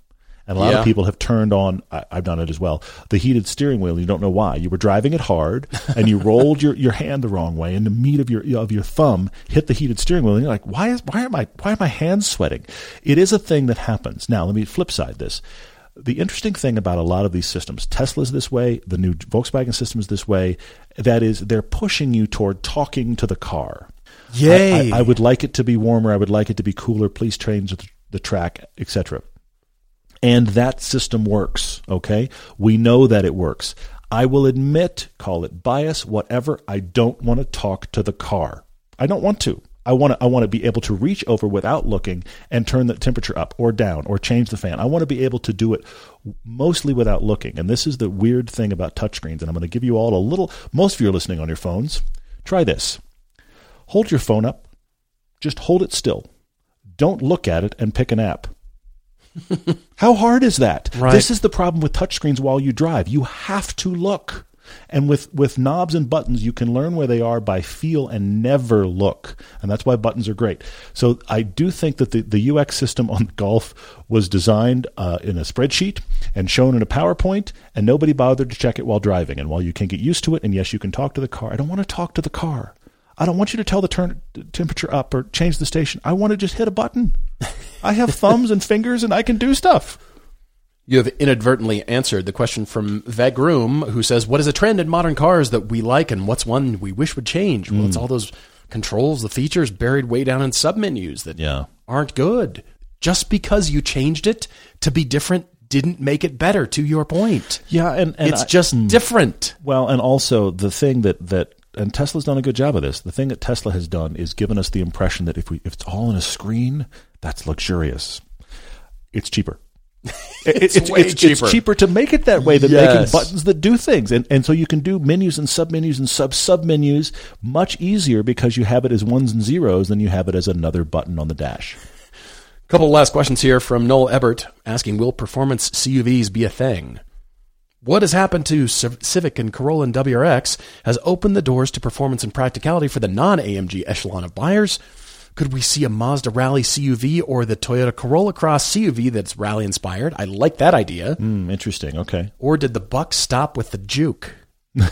And a lot Yeah. of people have turned on, I, I've done it as well, the heated steering wheel. You don't know why. You were driving it hard and you rolled your, your hand the wrong way and the meat of your, of your thumb hit the heated steering wheel. And you're like, why is, why are my, why are my hands sweating? It is a thing that happens. Now, let me flip side this. The interesting thing about a lot of these systems, Tesla's this way, the new Volkswagen system is this way, that is they're pushing you toward talking to the car. Yay. I, I, I would like it to be warmer. I would like it to be cooler. Please change the, the track, etc. And that system works. Okay, we know that it works. I will admit, call it bias, whatever. I don't want to talk to the car. I don't want to. I want to. I want to be able to reach over without looking and turn the temperature up or down or change the fan. I want to be able to do it mostly without looking. And this is the weird thing about touchscreens. And I'm going to give you all a little. Most of you are listening on your phones. Try this hold your phone up, just hold it still. Don't look at it and pick an app. How hard is that? Right. This is the problem with touchscreens while you drive. You have to look. And with, with knobs and buttons, you can learn where they are by feel and never look. And that's why buttons are great. So I do think that the, the UX system on Golf was designed uh, in a spreadsheet and shown in a PowerPoint, and nobody bothered to check it while driving. And while you can get used to it, and yes, you can talk to the car, I don't want to talk to the car. I don't want you to tell the turn temperature up or change the station. I want to just hit a button. I have thumbs and fingers and I can do stuff. You have inadvertently answered the question from Vagroom, who says, What is a trend in modern cars that we like and what's one we wish would change? Well, it's Hmm. all those controls, the features buried way down in submenus that Yeah. aren't good. Just because you changed it to be different didn't make it better, to your point. Yeah, and, and it's I- just different. Well, and also the thing that that and Tesla's done a good job of this. The thing that Tesla has done is given us the impression that if we if it's all on a screen, that's luxurious. It's cheaper. It- It's way cheaper. it's cheaper to make it that way than making buttons that do things, and and so you can do menus and submenus and sub submenus much easier because you have it as ones and zeros than you have it as another button on the dash. A couple of last questions here from Noel Ebert asking Will performance CUVs be a thing? What has happened to Civic and Corolla and WRX has opened the doors to performance and practicality for the non AMG echelon of buyers. Could we see a Mazda Rally CUV or the Toyota Corolla Cross CUV that's rally inspired? I like that idea. Hmm, interesting. Okay. Or did the buck stop with the Juke?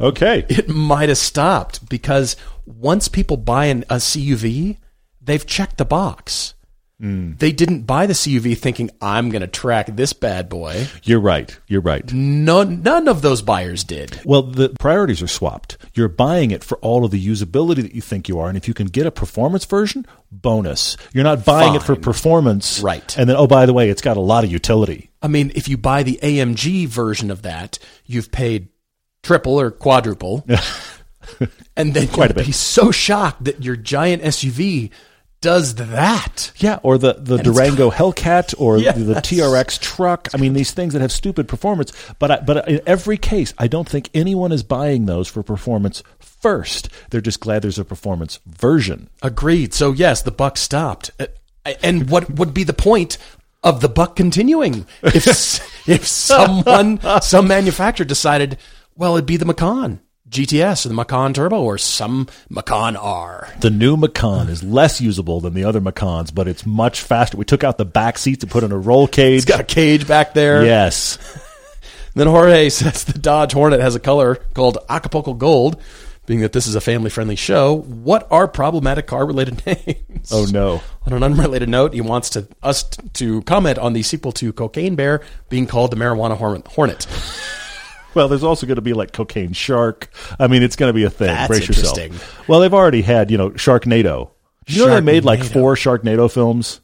Okay. It might have stopped because once people buy an, a CUV, they've checked the box. Mm. They didn't buy the CUV thinking, I'm going to track this bad boy. You're right. You're right. None, none of those buyers did. Well, the priorities are swapped. You're buying it for all of the usability that you think you are, and if you can get a performance version, bonus. You're not buying it for performance, Right. And then, oh, by the way, it's got a lot of utility. I mean, if you buy the AMG version of that, you've paid triple or quadruple. and then Quite a you'll be so shocked that your giant SUV does that. Yeah, or the, the Durango Hellcat or Yes. the TRX truck. I mean, these things that have stupid performance. But I, but in every case, I don't think anyone is buying those for performance first. They're just glad there's a performance version. Agreed. So yes, the buck stopped. Uh, And what would be the point of the buck continuing if if someone some manufacturer decided, well, it'd be the Macan GTS or the Macan Turbo or some Macan R. The new Macan is less usable than the other Macans, but it's much faster. We took out the back seats and put in a roll cage. It's got a cage back there. yes. Then Jorge says the Dodge Hornet has a color called Acapulco Gold. Being that this is a family friendly show, what are problematic car related names? Oh no. On an unrelated note, he wants to us to comment on the sequel to Cocaine Bear being called the Marijuana Hornet. Well, there's also going to be like Cocaine Shark. I mean, it's going to be a thing. That's Brace interesting. yourself. Well, they've already had, you know, Sharknado. You know they made like Sharknado. four Sharknado films.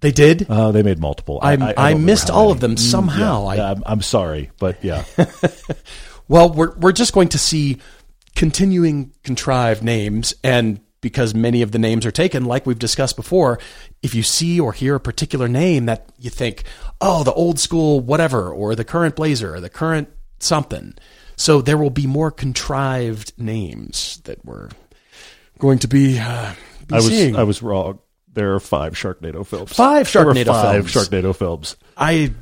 They did. Uh, they made multiple. I- I don't remember missed all many. of them Mm, somehow. yeah. I- I'm, I'm sorry, but yeah. Well, we're we're just going to see continuing contrived names and because many of the names are taken like we've discussed before, if you see or hear a particular name that you think, "Oh, the old school whatever or the current Blazer or the current something." So there will be more contrived names that we're going to be, uh, be I was seeing. I was wrong. There are five Sharknado films. Five Sharknado five films. Sharknado films. I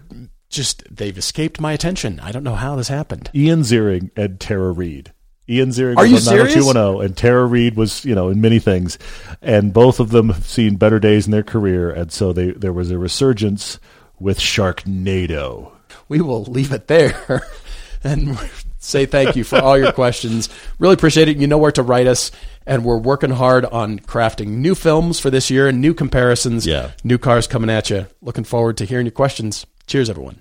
just they've escaped my attention. I don't know how this happened. Ian Ziering and Tara Reid. Ian Ziering Are was on serious? 90210, and Tara Reid was, you know, in many things. And both of them have seen better days in their career, and so they there was a resurgence with Sharknado. we will leave it there and say thank you for all your questions. Really appreciate it. You know where to write us. And we're working hard on crafting new films for this year and new comparisons. Yeah. New cars coming at you. Looking forward to hearing your questions. Cheers, everyone.